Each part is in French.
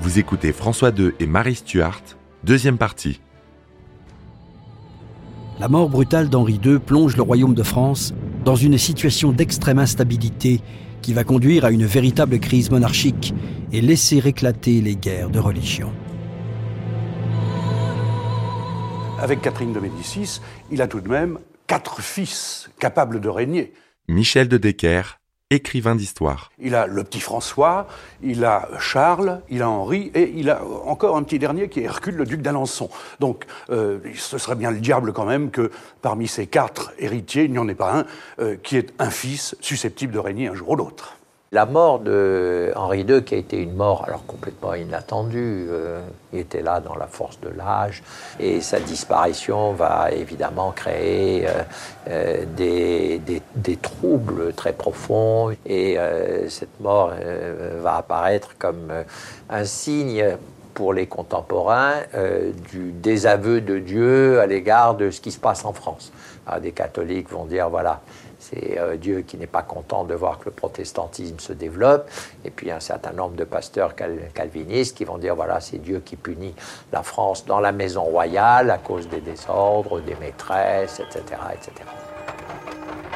Vous écoutez François II et Marie Stuart, deuxième partie. La mort brutale d'Henri II plonge le royaume de France dans une situation d'extrême instabilité qui va conduire à une véritable crise monarchique et laisser éclater les guerres de religion. Avec Catherine de Médicis, il a tout de même quatre fils capables de régner. Michel de Decker, écrivain d'histoire. Il a le petit François, il a Charles, il a Henri, et il a encore un petit dernier qui est Hercule, le duc d'Alençon. Donc, euh, ce serait bien le diable quand même que parmi ces quatre héritiers, il n'y en ait pas un euh, qui est un fils susceptible de régner un jour ou l'autre. La mort de Henri II, qui a été une mort alors complètement inattendue, euh, il était là dans la force de l'âge, et sa disparition va évidemment créer euh, euh, des, troubles très profonds, et cette mort va apparaître comme un signe pour les contemporains du désaveu de Dieu à l'égard de ce qui se passe en France. Ah, des catholiques vont dire, voilà, c'est euh, Dieu qui n'est pas content de voir que le protestantisme se développe. Et puis un certain nombre de pasteurs calvinistes qui vont dire voilà, c'est Dieu qui punit la France dans la maison royale à cause des désordres, des maîtresses, etc. etc.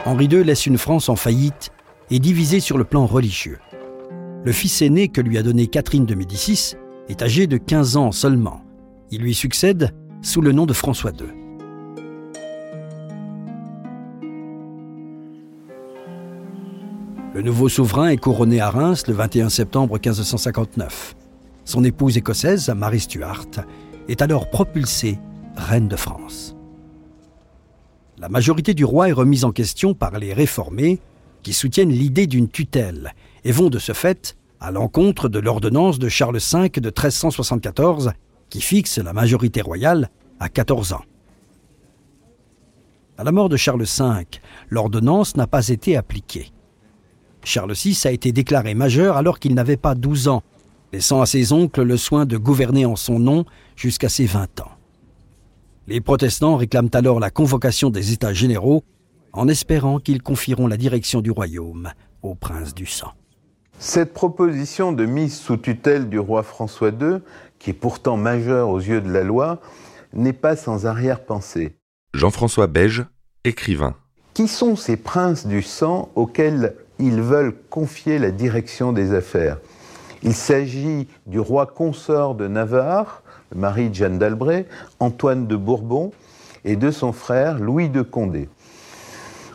Henri II laisse une France en faillite et divisée sur le plan religieux. Le fils aîné que lui a donné Catherine de Médicis est âgé de 15 ans seulement. Il lui succède sous le nom de François II. Le nouveau souverain est couronné à Reims le 21 septembre 1559. Son épouse écossaise, Marie Stuart, est alors propulsée reine de France. La majorité du roi est remise en question par les réformés qui soutiennent l'idée d'une tutelle et vont de ce fait à l'encontre de l'ordonnance de Charles V de 1374 qui fixe la majorité royale à 14 ans. À la mort de Charles V, l'ordonnance n'a pas été appliquée. Charles VI a été déclaré majeur alors qu'il n'avait pas 12 ans, laissant à ses oncles le soin de gouverner en son nom jusqu'à ses 20 ans. Les protestants réclament alors la convocation des États généraux en espérant qu'ils confieront la direction du royaume au prince du sang. Cette proposition de mise sous tutelle du roi François II, qui est pourtant majeur aux yeux de la loi, n'est pas sans arrière-pensée. Jean-François Beige, écrivain. Qui sont ces princes du sang auxquels ils veulent confier la direction des affaires. Il s'agit du roi consort de Navarre, le mari de Jeanne d'Albret, Antoine de Bourbon, et de son frère Louis de Condé.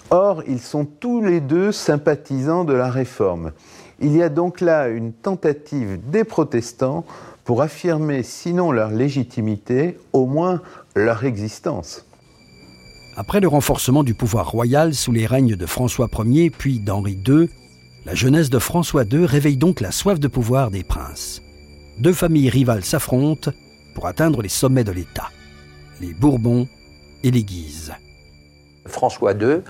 Or, ils sont tous les deux sympathisants de la réforme. Il y a donc là une tentative des protestants pour affirmer, sinon leur légitimité, au moins leur existence. Après le renforcement du pouvoir royal sous les règnes de François Ier puis d'Henri II, la jeunesse de François II réveille donc la soif de pouvoir des princes. Deux familles rivales s'affrontent pour atteindre les sommets de l'État, les Bourbons et les Guises. François II,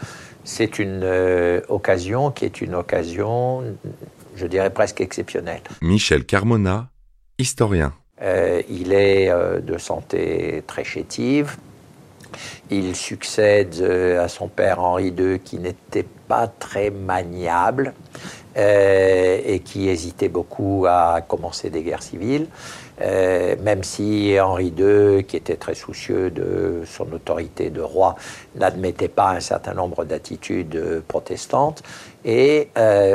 c'est une euh, occasion qui est une occasion, je dirais presque exceptionnelle. Michel Carmona, historien. Euh, il est euh, de santé très chétive, il succède euh, à son père Henri II qui n'était pas très maniable euh, et qui hésitait beaucoup à commencer des guerres civiles. Euh, même si Henri II, qui était très soucieux de son autorité de roi, n'admettait pas un certain nombre d'attitudes protestantes. Et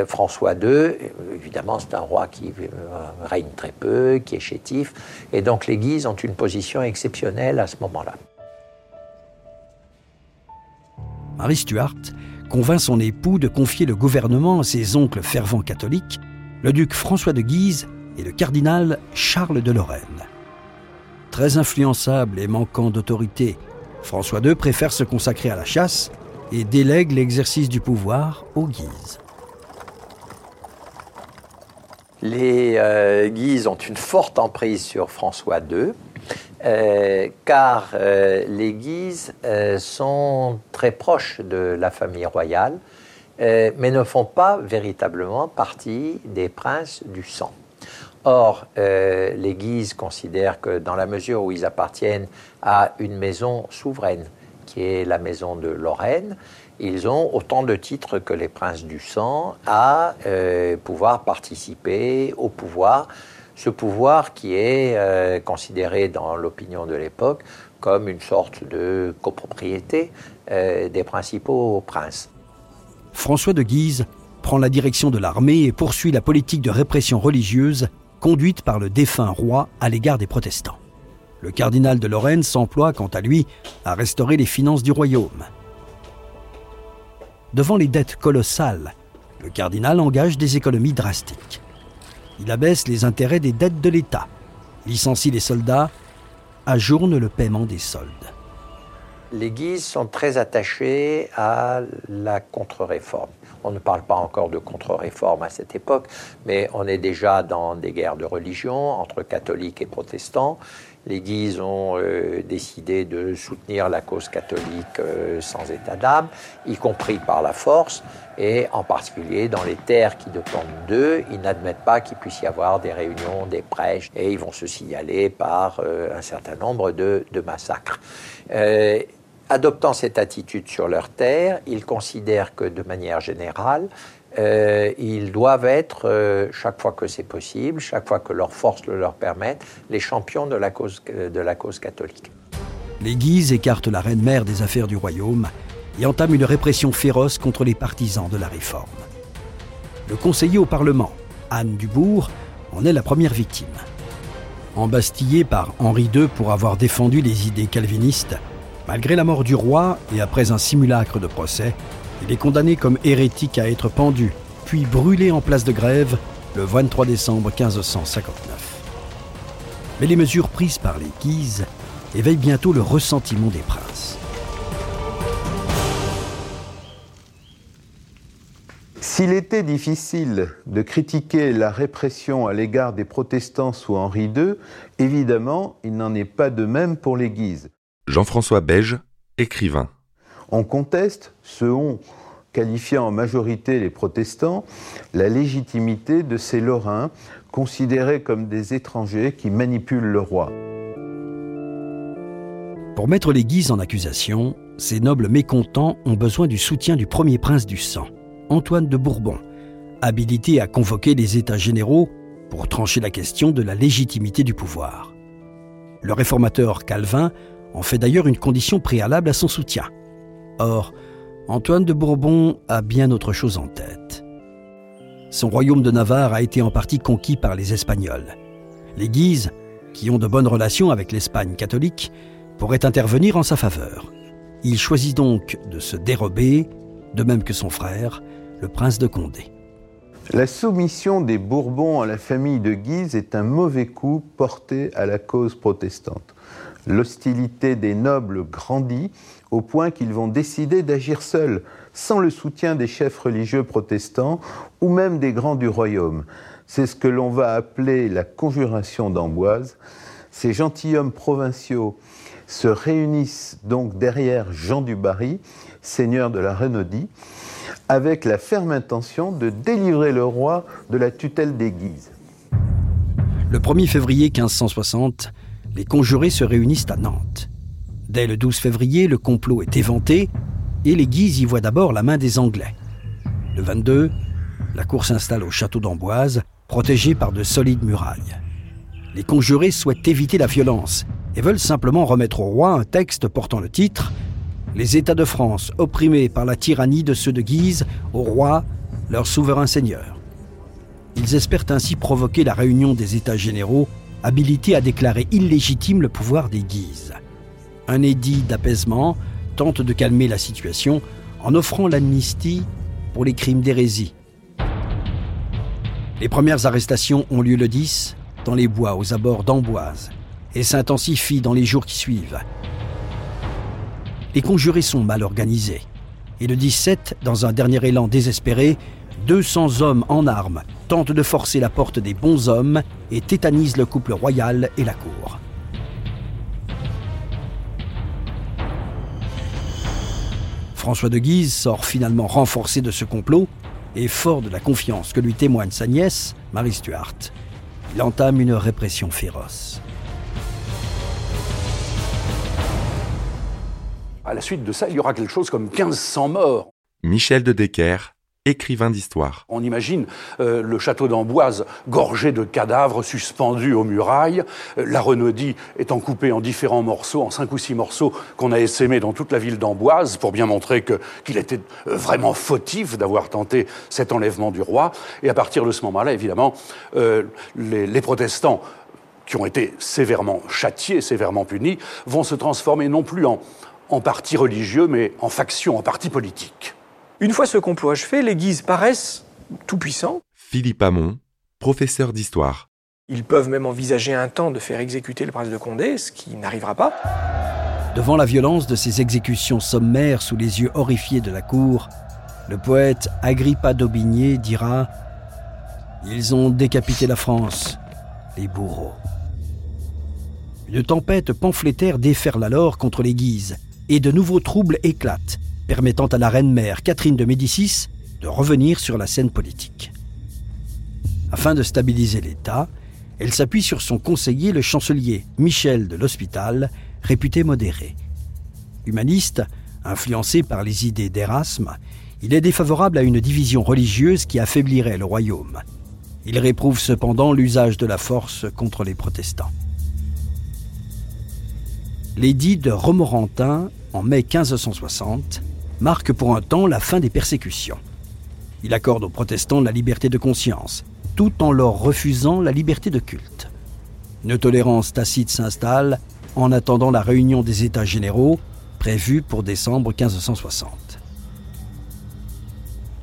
François II, évidemment, c'est un roi qui règne très peu, qui est chétif, et donc les Guises ont une position exceptionnelle à ce moment-là. Marie Stuart convainc son époux de confier le gouvernement à ses oncles fervents catholiques, le duc François de Guise et le cardinal Charles de Lorraine. Très influençable et manquant d'autorité, François II préfère se consacrer à la chasse et délègue l'exercice du pouvoir aux Guises. Les euh, Guises ont une forte emprise sur François II, euh, car euh, les Guises euh, sont très proches de la famille royale, mais ne font pas véritablement partie des princes du sang. Or, les Guises considèrent que dans la mesure où ils appartiennent à une maison souveraine, qui est la maison de Lorraine, ils ont autant de titres que les princes du sang à pouvoir participer au pouvoir ce pouvoir qui est euh, considéré dans l'opinion de l'époque comme une sorte de copropriété euh, des principaux princes. François de Guise prend la direction de l'armée et poursuit la politique de répression religieuse conduite par le défunt roi à l'égard des protestants. Le cardinal de Lorraine s'emploie, quant à lui, à restaurer les finances du royaume. Devant les dettes colossales, le cardinal engage des économies drastiques. Il abaisse les intérêts des dettes de l'État, licencie les soldats, ajourne le paiement des soldes. Les Guises sont très attachés à la contre-réforme. On ne parle pas encore de contre-réforme à cette époque, mais on est déjà dans des guerres de religion entre catholiques et protestants. Les Guises ont euh, décidé de soutenir la cause catholique euh, sans état d'âme, y compris par la force, et en particulier dans les terres qui dépendent d'eux, ils n'admettent pas qu'il puisse y avoir des réunions, des prêches, et ils vont se signaler par euh, un certain nombre de, de massacres. adoptant cette attitude sur leurs terres, ils considèrent que de manière générale, euh, ils doivent être, euh, chaque fois que c'est possible, chaque fois que leurs forces le leur permettent, les champions de la cause, de la cause catholique. Les Guises écartent la reine-mère des affaires du royaume et entament une répression féroce contre les partisans de la réforme. Le conseiller au Parlement, Anne Dubourg, en est la première victime. Embastillé par Henri II pour avoir défendu les idées calvinistes, malgré la mort du roi et après un simulacre de procès, il est condamné comme hérétique à être pendu, puis brûlé en place de grève le 23 décembre 1559. Mais les mesures prises par les Guises éveillent bientôt le ressentiment des princes. S'il était difficile de critiquer la répression à l'égard des protestants sous Henri II, évidemment, il n'en est pas de même pour les Guises. Jean-François Beige, écrivain. On conteste, ce on qualifiant en majorité les protestants, la légitimité de ces Lorrains considérés comme des étrangers qui manipulent le roi. Pour mettre les Guises en accusation, ces nobles mécontents ont besoin du soutien du premier prince du sang, Antoine de Bourbon, habilité à convoquer les États généraux pour trancher la question de la légitimité du pouvoir. Le réformateur Calvin en fait d'ailleurs une condition préalable à son soutien. Or, Antoine de Bourbon a bien autre chose en tête. Son royaume de Navarre a été en partie conquis par les Espagnols. Les Guises, qui ont de bonnes relations avec l'Espagne catholique, pourraient intervenir en sa faveur. Il choisit donc de se dérober, de même que son frère, le prince de Condé. La soumission des Bourbons à la famille de Guise est un mauvais coup porté à la cause protestante. L'hostilité des nobles grandit au point qu'ils vont décider d'agir seuls, sans le soutien des chefs religieux protestants ou même des grands du royaume. C'est ce que l'on va appeler la conjuration d'Amboise. Ces gentilshommes provinciaux se réunissent donc derrière Jean du Barry, seigneur de la Renaudie, avec la ferme intention de délivrer le roi de la tutelle des Guises. Le 1er février 1560, les conjurés se réunissent à Nantes. Dès le 12 février, le complot est éventé et les Guises y voient d'abord la main des Anglais. Le 22, la cour s'installe au château d'Amboise, protégé par de solides murailles. Les conjurés souhaitent éviter la violence et veulent simplement remettre au roi un texte portant le titre Les États de France opprimés par la tyrannie de ceux de Guise, au roi, leur souverain seigneur. Ils espèrent ainsi provoquer la réunion des États généraux habilité à déclarer illégitime le pouvoir des Guises. Un édit d'apaisement tente de calmer la situation en offrant l'amnistie pour les crimes d'hérésie. Les premières arrestations ont lieu le 10 dans les bois aux abords d'Amboise et s'intensifient dans les jours qui suivent. Les conjurés sont mal organisés et le 17, dans un dernier élan désespéré, 200 hommes en armes tentent de forcer la porte des bons hommes et tétanisent le couple royal et la cour. François de Guise sort finalement renforcé de ce complot et fort de la confiance que lui témoigne sa nièce, Marie Stuart, il entame une répression féroce. À la suite de ça, il y aura quelque chose comme 1500 morts. Michel de Decker, écrivain d'histoire. On imagine euh, le château d'Amboise gorgé de cadavres suspendus aux murailles, euh, la Renaudie étant coupée en différents morceaux, en cinq ou six morceaux qu'on a essaimés dans toute la ville d'Amboise pour bien montrer qu'il était euh, vraiment fautif d'avoir tenté cet enlèvement du roi. Et à partir de ce moment-là, évidemment, les, les protestants qui ont été sévèrement châtiés, sévèrement punis, vont se transformer non plus en, en partis religieux, mais en factions, en partis politiques. Une fois ce complot achevé, les Guises paraissent tout-puissants. Philippe Hamon, professeur d'histoire. Ils peuvent même envisager un temps de faire exécuter le prince de Condé, ce qui n'arrivera pas. Devant la violence de ces exécutions sommaires sous les yeux horrifiés de la cour, le poète Agrippa d'Aubigné dira Ils ont décapité la France, les bourreaux. Une tempête pamphlétaire déferle alors contre les Guises, et de nouveaux troubles éclatent permettant à la reine-mère Catherine de Médicis de revenir sur la scène politique. Afin de stabiliser l'État, elle s'appuie sur son conseiller, le chancelier Michel de l'Hospital, réputé modéré. Humaniste, influencé par les idées d'Erasme, il est défavorable à une division religieuse qui affaiblirait le royaume. Il réprouve cependant l'usage de la force contre les protestants. L'édit de Romorantin, en mai 1560, marque pour un temps la fin des persécutions. Il accorde aux protestants la liberté de conscience, tout en leur refusant la liberté de culte. Une tolérance tacite s'installe en attendant la réunion des États généraux prévue pour décembre 1560.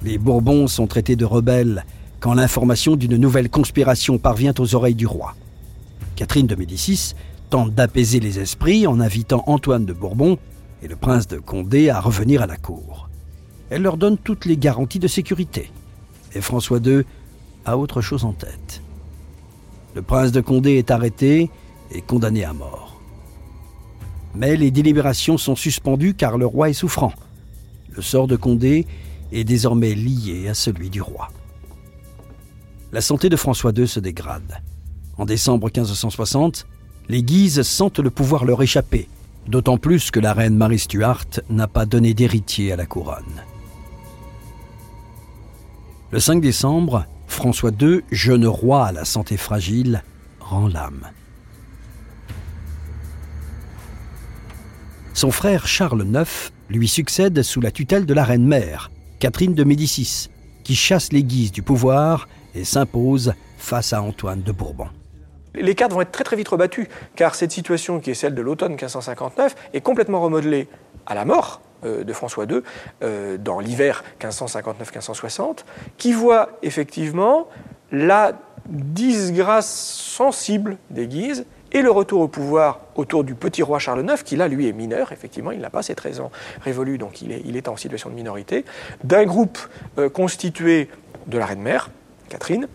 Les Bourbons sont traités de rebelles quand l'information d'une nouvelle conspiration parvient aux oreilles du roi. Catherine de Médicis tente d'apaiser les esprits en invitant Antoine de Bourbon et le prince de Condé à revenir à la cour. Elle leur donne toutes les garanties de sécurité. Et François II a autre chose en tête. Le prince de Condé est arrêté et condamné à mort. Mais les délibérations sont suspendues car le roi est souffrant. Le sort de Condé est désormais lié à celui du roi. La santé de François II se dégrade. En décembre 1560, les Guises sentent le pouvoir leur échapper d'autant plus que la reine Marie Stuart n'a pas donné d'héritier à la couronne. Le 5 décembre, François II, jeune roi à la santé fragile, rend l'âme. Son frère Charles IX lui succède sous la tutelle de la reine-mère, Catherine de Médicis, qui chasse les guises du pouvoir et s'impose face à Antoine de Bourbon. Les cartes vont être très très vite rebattues, car cette situation qui est celle de l'automne 1559 est complètement remodelée à la mort euh, de François II euh, dans l'hiver 1559-1560, qui voit effectivement la disgrâce sensible des Guises et le retour au pouvoir autour du petit roi Charles IX, qui là, lui, est mineur, effectivement, il n'a pas ses 13 ans révolus, donc il est, en situation de minorité, d'un groupe euh, constitué de la reine-mère, Catherine,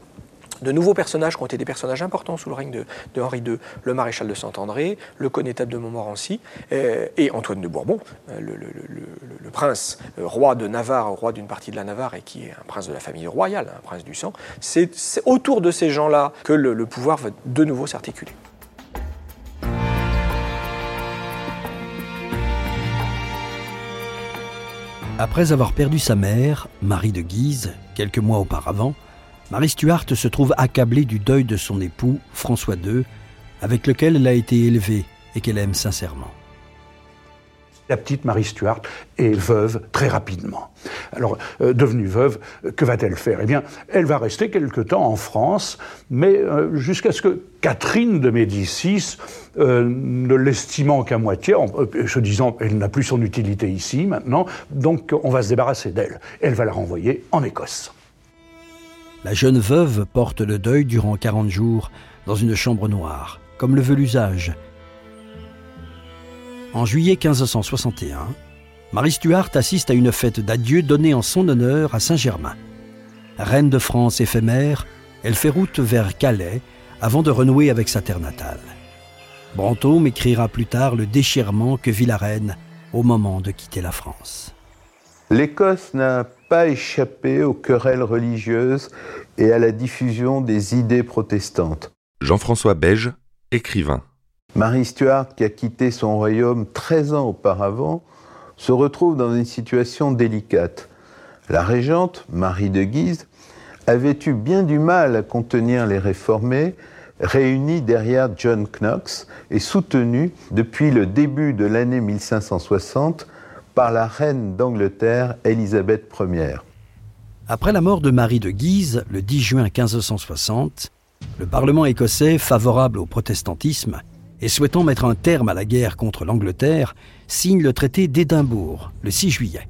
de nouveaux personnages qui ont été des personnages importants sous le règne de, Henri II, le maréchal de Saint-André, le connétable de Montmorency euh, et Antoine de Bourbon, euh, le, prince euh, roi de Navarre, roi d'une partie de la Navarre et qui est un prince de la famille royale, un prince du sang. C'est autour de ces gens-là que le pouvoir va de nouveau s'articuler. Après avoir perdu sa mère, Marie de Guise, quelques mois auparavant, Marie Stuart se trouve accablée du deuil de son époux, François II, avec lequel elle a été élevée et qu'elle aime sincèrement. La petite Marie Stuart est veuve très rapidement. Alors, euh, devenue veuve, que va-t-elle faire? Eh bien, elle va rester quelque temps en France, mais euh, jusqu'à ce que Catherine de Médicis, euh, ne l'estimant qu'à moitié, en, se disant elle n'a plus son utilité ici maintenant, donc on va se débarrasser d'elle. Elle va la renvoyer en Écosse. La jeune veuve porte le deuil durant 40 jours dans une chambre noire, comme le veut l'usage. En juillet 1561, Marie Stuart assiste à une fête d'adieu donnée en son honneur à Saint-Germain. Reine de France éphémère, elle fait route vers Calais avant de renouer avec sa terre natale. Brantôme écrira plus tard le déchirement que vit la reine au moment de quitter la France. L'Écosse n'a pas échappé aux querelles religieuses et à la diffusion des idées protestantes. Jean-François Beige, écrivain. Marie Stuart, qui a quitté son royaume 13 ans auparavant, se retrouve dans une situation délicate. La régente, Marie de Guise, avait eu bien du mal à contenir les réformés réunis derrière John Knox et soutenus depuis le début de l'année 1560 par la reine d'Angleterre Élisabeth Ier. Après la mort de Marie de Guise, le 10 juin 1560, le Parlement écossais, favorable au protestantisme et souhaitant mettre un terme à la guerre contre l'Angleterre, signe le traité d'Édimbourg le 6 juillet.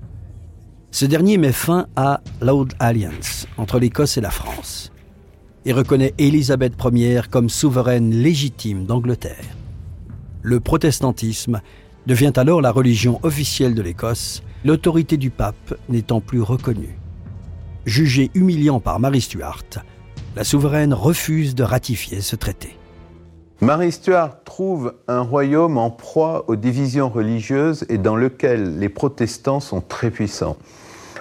Ce dernier met fin à l'Old Alliance entre l'Écosse et la France et reconnaît Élisabeth Ier comme souveraine légitime d'Angleterre. Le protestantisme devient alors la religion officielle de l'Écosse, l'autorité du pape n'étant plus reconnue. Jugée humiliant par Marie Stuart, la souveraine refuse de ratifier ce traité. Marie Stuart trouve un royaume en proie aux divisions religieuses et dans lequel les protestants sont très puissants.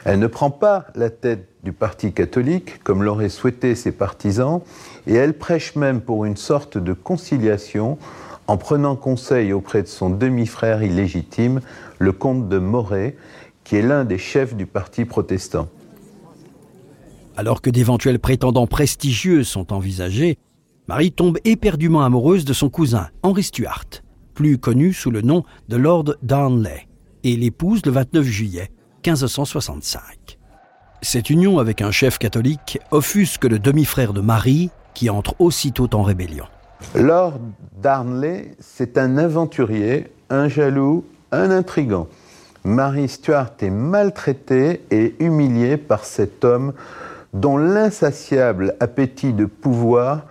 Elle ne prend pas la tête du parti catholique, comme l'auraient souhaité ses partisans, et elle prêche même pour une sorte de conciliation en prenant conseil auprès de son demi-frère illégitime, le comte de Moret, qui est l'un des chefs du parti protestant. Alors que d'éventuels prétendants prestigieux sont envisagés, Marie tombe éperdument amoureuse de son cousin, Henry Stuart, plus connu sous le nom de Lord Darnley, et l'épouse le 29 juillet 1565. Cette union avec un chef catholique offusque le demi-frère de Marie, qui entre aussitôt en rébellion. Lord Darnley, c'est un aventurier, un jaloux, un intrigant. Marie Stuart est maltraitée et humiliée par cet homme dont l'insatiable appétit de pouvoir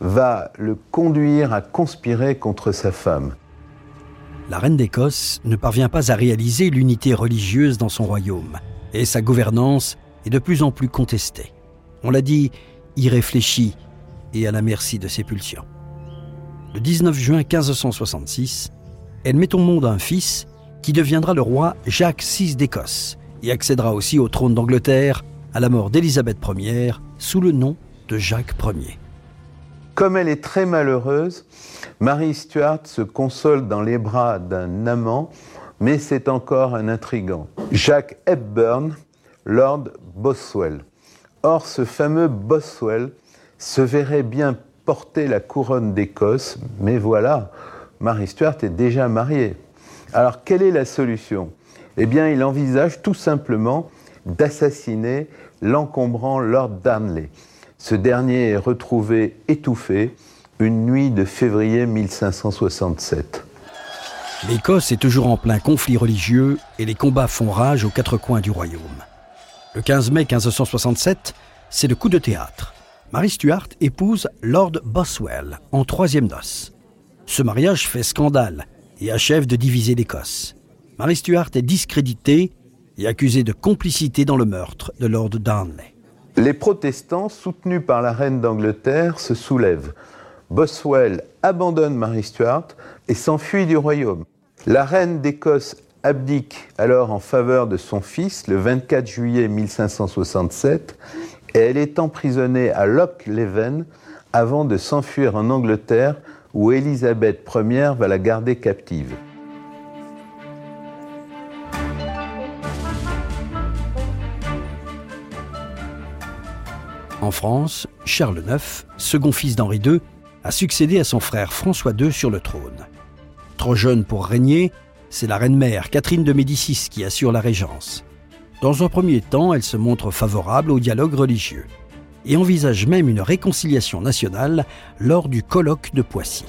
va le conduire à conspirer contre sa femme. La reine d'Écosse ne parvient pas à réaliser l'unité religieuse dans son royaume, et sa gouvernance est de plus en plus contestée. On l'a dit, irréfléchie et à la merci de ses pulsions. Le 19 juin 1566, elle met au monde un fils qui deviendra le roi Jacques VI d'Écosse et accédera aussi au trône d'Angleterre à la mort d'Élisabeth Ier sous le nom de Jacques Ier. Comme elle est très malheureuse, Marie Stuart se console dans les bras d'un amant, mais c'est encore un intrigant. Jacques Hepburn, Lord Boswell. Or, ce fameux Boswell se verrait bien porter la couronne d'Écosse, mais voilà, Marie Stuart est déjà mariée. Alors, quelle est la solution? Eh bien, il envisage tout simplement d'assassiner l'encombrant Lord Darnley. Ce dernier est retrouvé étouffé une nuit de février 1567. L'Écosse est toujours en plein conflit religieux et les combats font rage aux quatre coins du royaume. Le 15 mai 1567, c'est le coup de théâtre. Marie Stuart épouse Lord Boswell en troisième noce. Ce mariage fait scandale et achève de diviser l'Écosse. Marie Stuart est discréditée et accusée de complicité dans le meurtre de Lord Darnley. Les protestants, soutenus par la reine d'Angleterre, se soulèvent. Boswell abandonne Marie Stuart et s'enfuit du royaume. La reine d'Écosse abdique alors en faveur de son fils le 24 juillet 1567 elle est emprisonnée à Loch Leven avant de s'enfuir en Angleterre où Élisabeth Ier va la garder captive. En France, Charles IX, second fils d'Henri II, a succédé à son frère François II sur le trône. Trop jeune pour régner, c'est la reine-mère Catherine de Médicis qui assure la régence. Dans un premier temps, elle se montre favorable au dialogue religieux et envisage même une réconciliation nationale lors du colloque de Poissy.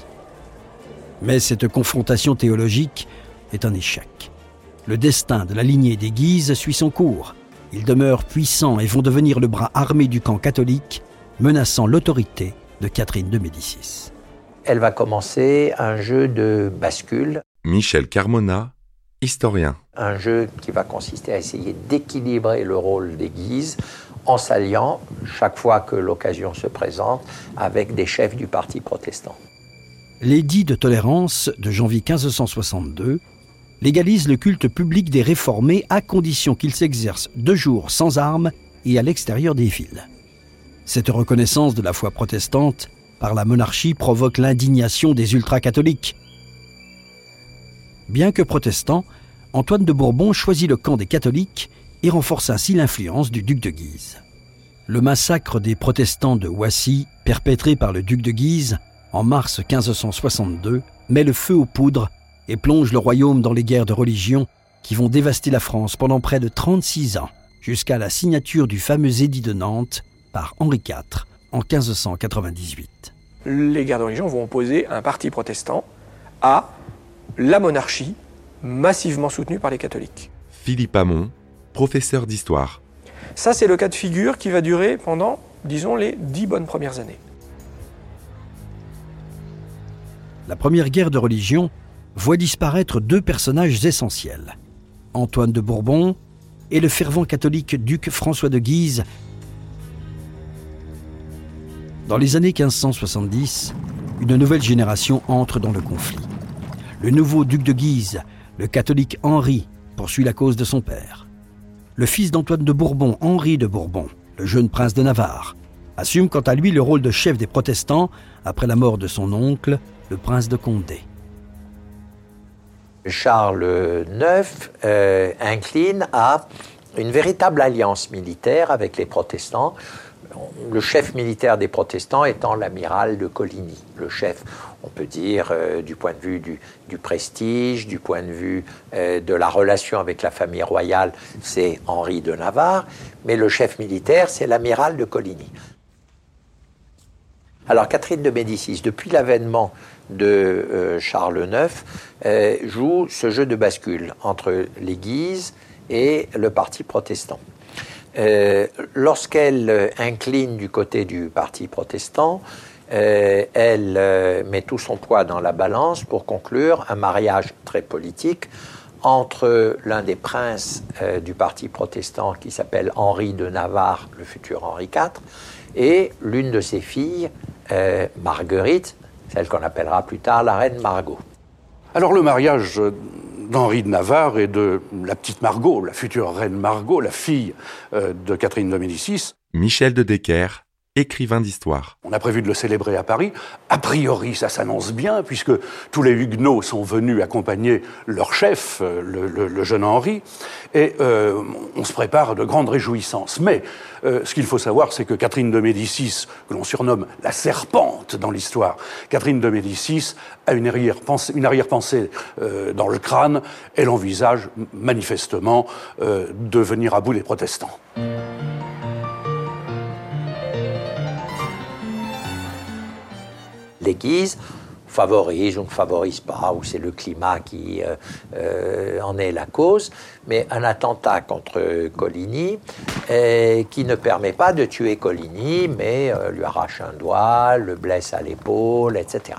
Mais cette confrontation théologique est un échec. Le destin de la lignée des Guises suit son cours. Ils demeurent puissants et vont devenir le bras armé du camp catholique, menaçant l'autorité de Catherine de Médicis. Elle va commencer un jeu de bascule Michel Carmona, historien. Un jeu qui va consister à essayer d'équilibrer le rôle des Guises en s'alliant, chaque fois que l'occasion se présente, avec des chefs du parti protestant. L'édit de tolérance de janvier 1562 légalise le culte public des réformés à condition qu'ils s'exercent de jour sans armes et à l'extérieur des villes. Cette reconnaissance de la foi protestante par la monarchie provoque l'indignation des ultra-catholiques Bien que protestant, Antoine de Bourbon choisit le camp des catholiques et renforce ainsi l'influence du duc de Guise. Le massacre des protestants de Wassy, perpétré par le duc de Guise en mars 1562, met le feu aux poudres et plonge le royaume dans les guerres de religion qui vont dévaster la France pendant près de 36 ans, jusqu'à la signature du fameux édit de Nantes par Henri IV en 1598. Les guerres de religion vont opposer un parti protestant à la monarchie massivement soutenue par les catholiques. Philippe Hamon, professeur d'histoire. Ça, c'est le cas de figure qui va durer pendant, disons, les dix bonnes premières années. La première guerre de religion voit disparaître deux personnages essentiels, Antoine de Bourbon et le fervent catholique duc François de Guise. Dans les années 1570, une nouvelle génération entre dans le conflit. Le nouveau duc de Guise, le catholique Henri, poursuit la cause de son père. Le fils d'Antoine de Bourbon, Henri de Bourbon, le jeune prince de Navarre, assume quant à lui le rôle de chef des protestants après la mort de son oncle, le prince de Condé. Charles IX euh, incline à une véritable alliance militaire avec les protestants, le chef militaire des protestants étant l'amiral de Coligny. Le chef, on peut dire, euh, du point de vue du, prestige, du point de vue euh, de la relation avec la famille royale, c'est Henri de Navarre, mais le chef militaire, c'est l'amiral de Coligny. Alors Catherine de Médicis, depuis l'avènement de euh, Charles IX, joue ce jeu de bascule entre l'Église et le parti protestant. Lorsqu'elle incline du côté du parti protestant, euh, elle euh, met tout son poids dans la balance pour conclure un mariage très politique entre l'un des princes du parti protestant qui s'appelle Henri de Navarre, le futur Henri IV, et l'une de ses filles, Marguerite, celle qu'on appellera plus tard la reine Margot. Alors le mariage d'Henri de Navarre et de la petite Margot, la future reine Margot, la fille euh, de Catherine de Médicis. Michel de Decker, écrivain d'histoire. On a prévu de le célébrer à Paris. A priori, ça s'annonce bien, puisque tous les Huguenots sont venus accompagner leur chef, euh, le, jeune Henri, et euh, on se prépare de grandes réjouissances. Mais euh, ce qu'il faut savoir, c'est que Catherine de Médicis, que l'on surnomme la serpente dans l'histoire, Catherine de Médicis a une arrière-pensée dans le crâne. Elle envisage manifestement de venir à bout des protestants. l'Église favorise ou ne favorise pas, ou c'est le climat qui euh, euh, en est la cause, mais un attentat contre Coligny euh, qui ne permet pas de tuer Coligny, mais lui arrache un doigt, le blesse à l'épaule, etc.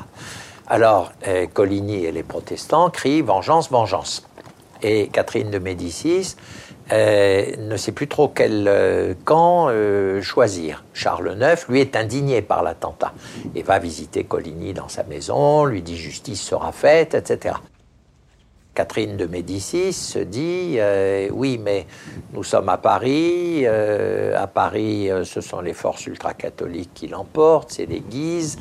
Alors Coligny et les protestants crient vengeance, vengeance. Et Catherine de Médicis euh, ne sait plus trop quel euh, camp euh, choisir. Charles IX, lui, est indigné par l'attentat et va visiter Coligny dans sa maison, lui dit justice sera faite, etc. Catherine de Médicis se dit oui, mais nous sommes à Paris. à Paris, ce sont les forces ultra-catholiques qui l'emportent, c'est les Guises.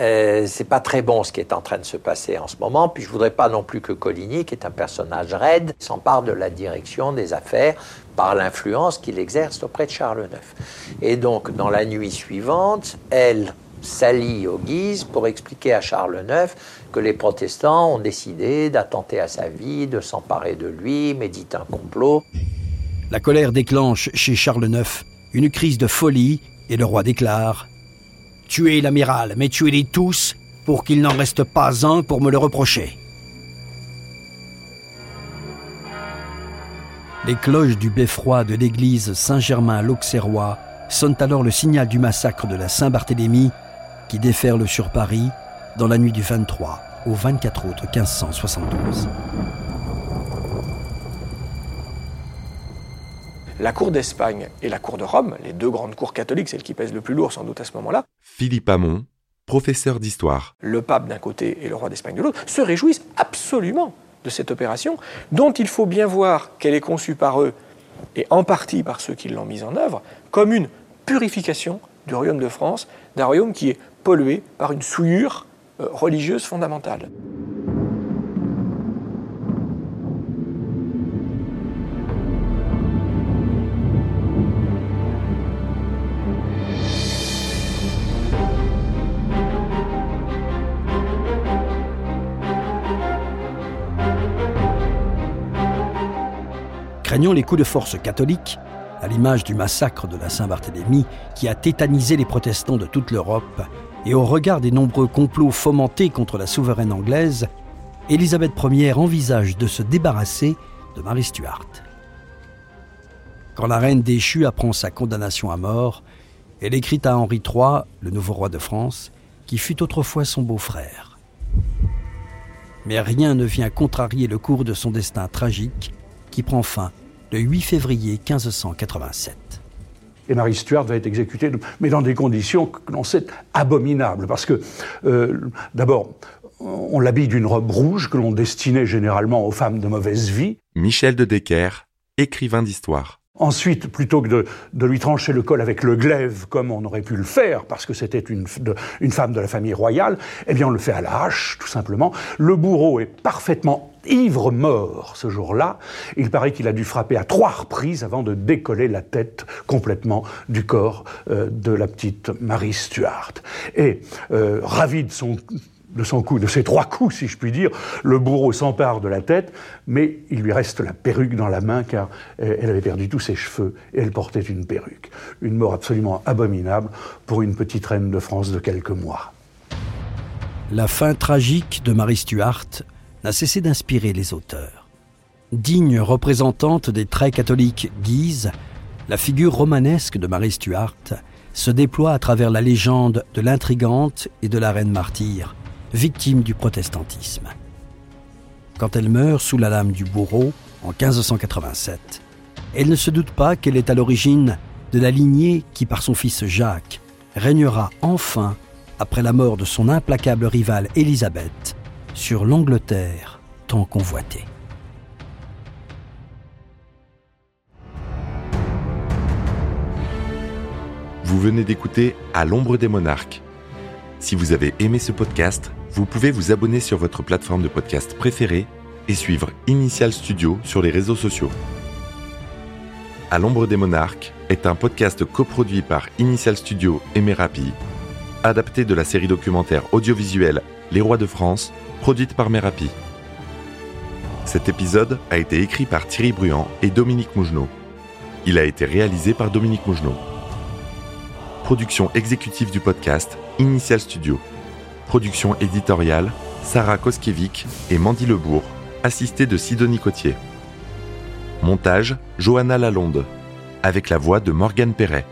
Euh, c'est pas très bon ce qui est en train de se passer en ce moment. Puis je voudrais pas non plus que Coligny, qui est un personnage raide, s'empare de la direction des affaires par l'influence qu'il exerce auprès de Charles IX. Et donc, dans la nuit suivante, elle s'allie aux Guises pour expliquer à Charles IX que les protestants ont décidé d'attenter à sa vie, de s'emparer de lui, médite un complot. La colère déclenche chez Charles IX une crise de folie et le roi déclare Tuez l'amiral, mais tuez-les tous pour qu'il n'en reste pas un pour me le reprocher. Les cloches du beffroi de l'église Saint-Germain-l'Auxerrois sonnent alors le signal du massacre de la Saint-Barthélemy qui déferle sur Paris dans la nuit du 23 au 24 août 1572. La cour d'Espagne et la cour de Rome, les deux grandes cours catholiques, celles qui pèsent le plus lourd sans doute à ce moment-là. Philippe Hamon, professeur d'histoire. Le pape d'un côté et le roi d'Espagne de l'autre se réjouissent absolument de cette opération, dont il faut bien voir qu'elle est conçue par eux, et en partie par ceux qui l'ont mise en œuvre, comme une purification du royaume de France, d'un royaume qui est pollué par une souillure euh, religieuse fondamentale. Craignant les coups de force catholiques, à l'image du massacre de la Saint-Barthélemy qui a tétanisé les protestants de toute l'Europe, et au regard des nombreux complots fomentés contre la souveraine anglaise, Élisabeth Ier envisage de se débarrasser de Marie Stuart. Quand la reine déchue apprend sa condamnation à mort, elle écrit à Henri III, le nouveau roi de France, qui fut autrefois son beau-frère. Mais rien ne vient contrarier le cours de son destin tragique qui prend fin le 8 février 1587. Et Marie Stuart va être exécutée, mais dans des conditions que l'on sait abominables. Parce que, euh, d'abord, on l'habille d'une robe rouge que l'on destinait généralement aux femmes de mauvaise vie. Michel de Decker, écrivain d'histoire. Ensuite, plutôt que de, lui trancher le col avec le glaive, comme on aurait pu le faire, parce que c'était une, une, femme de la famille royale, eh bien on le fait à la hache, tout simplement. Le bourreau est parfaitement ivre mort ce jour-là. Il paraît qu'il a dû frapper à trois reprises avant de décoller la tête complètement du corps euh, de la petite Marie Stuart. Et euh, ravi de son de son coup, de ses trois coups, si je puis dire, le bourreau s'empare de la tête, mais il lui reste la perruque dans la main car euh, elle avait perdu tous ses cheveux et elle portait une perruque. Une mort absolument abominable pour une petite reine de France de quelques mois. La fin tragique de Marie Stuart n'a cessé d'inspirer les auteurs. Digne représentante des traits catholiques guises, la figure romanesque de Marie Stuart se déploie à travers la légende de l'intrigante et de la reine martyre, victime du protestantisme. Quand elle meurt sous la lame du bourreau en 1587, elle ne se doute pas qu'elle est à l'origine de la lignée qui, par son fils Jacques, régnera enfin, après la mort de son implacable rivale Élisabeth, sur l'Angleterre tant convoitée. Vous venez d'écouter À l'ombre des monarques. Si vous avez aimé ce podcast, vous pouvez vous abonner sur votre plateforme de podcast préférée et suivre Initial Studio sur les réseaux sociaux. À l'ombre des monarques est un podcast coproduit par Initial Studio et Merapi, adapté de la série documentaire audiovisuelle Les Rois de France, produite par Merapi. Cet épisode a été écrit par Thierry Bruand et Dominique Mougenot. Il a été réalisé par Dominique Mougenot. Production exécutive du podcast Initial Studio. Production éditoriale, Sarah Koskiewicz et Mandy Lebourg, assistée de Sidonie Cotier. Montage, Johanna Lalonde, avec la voix de Morgane Perret.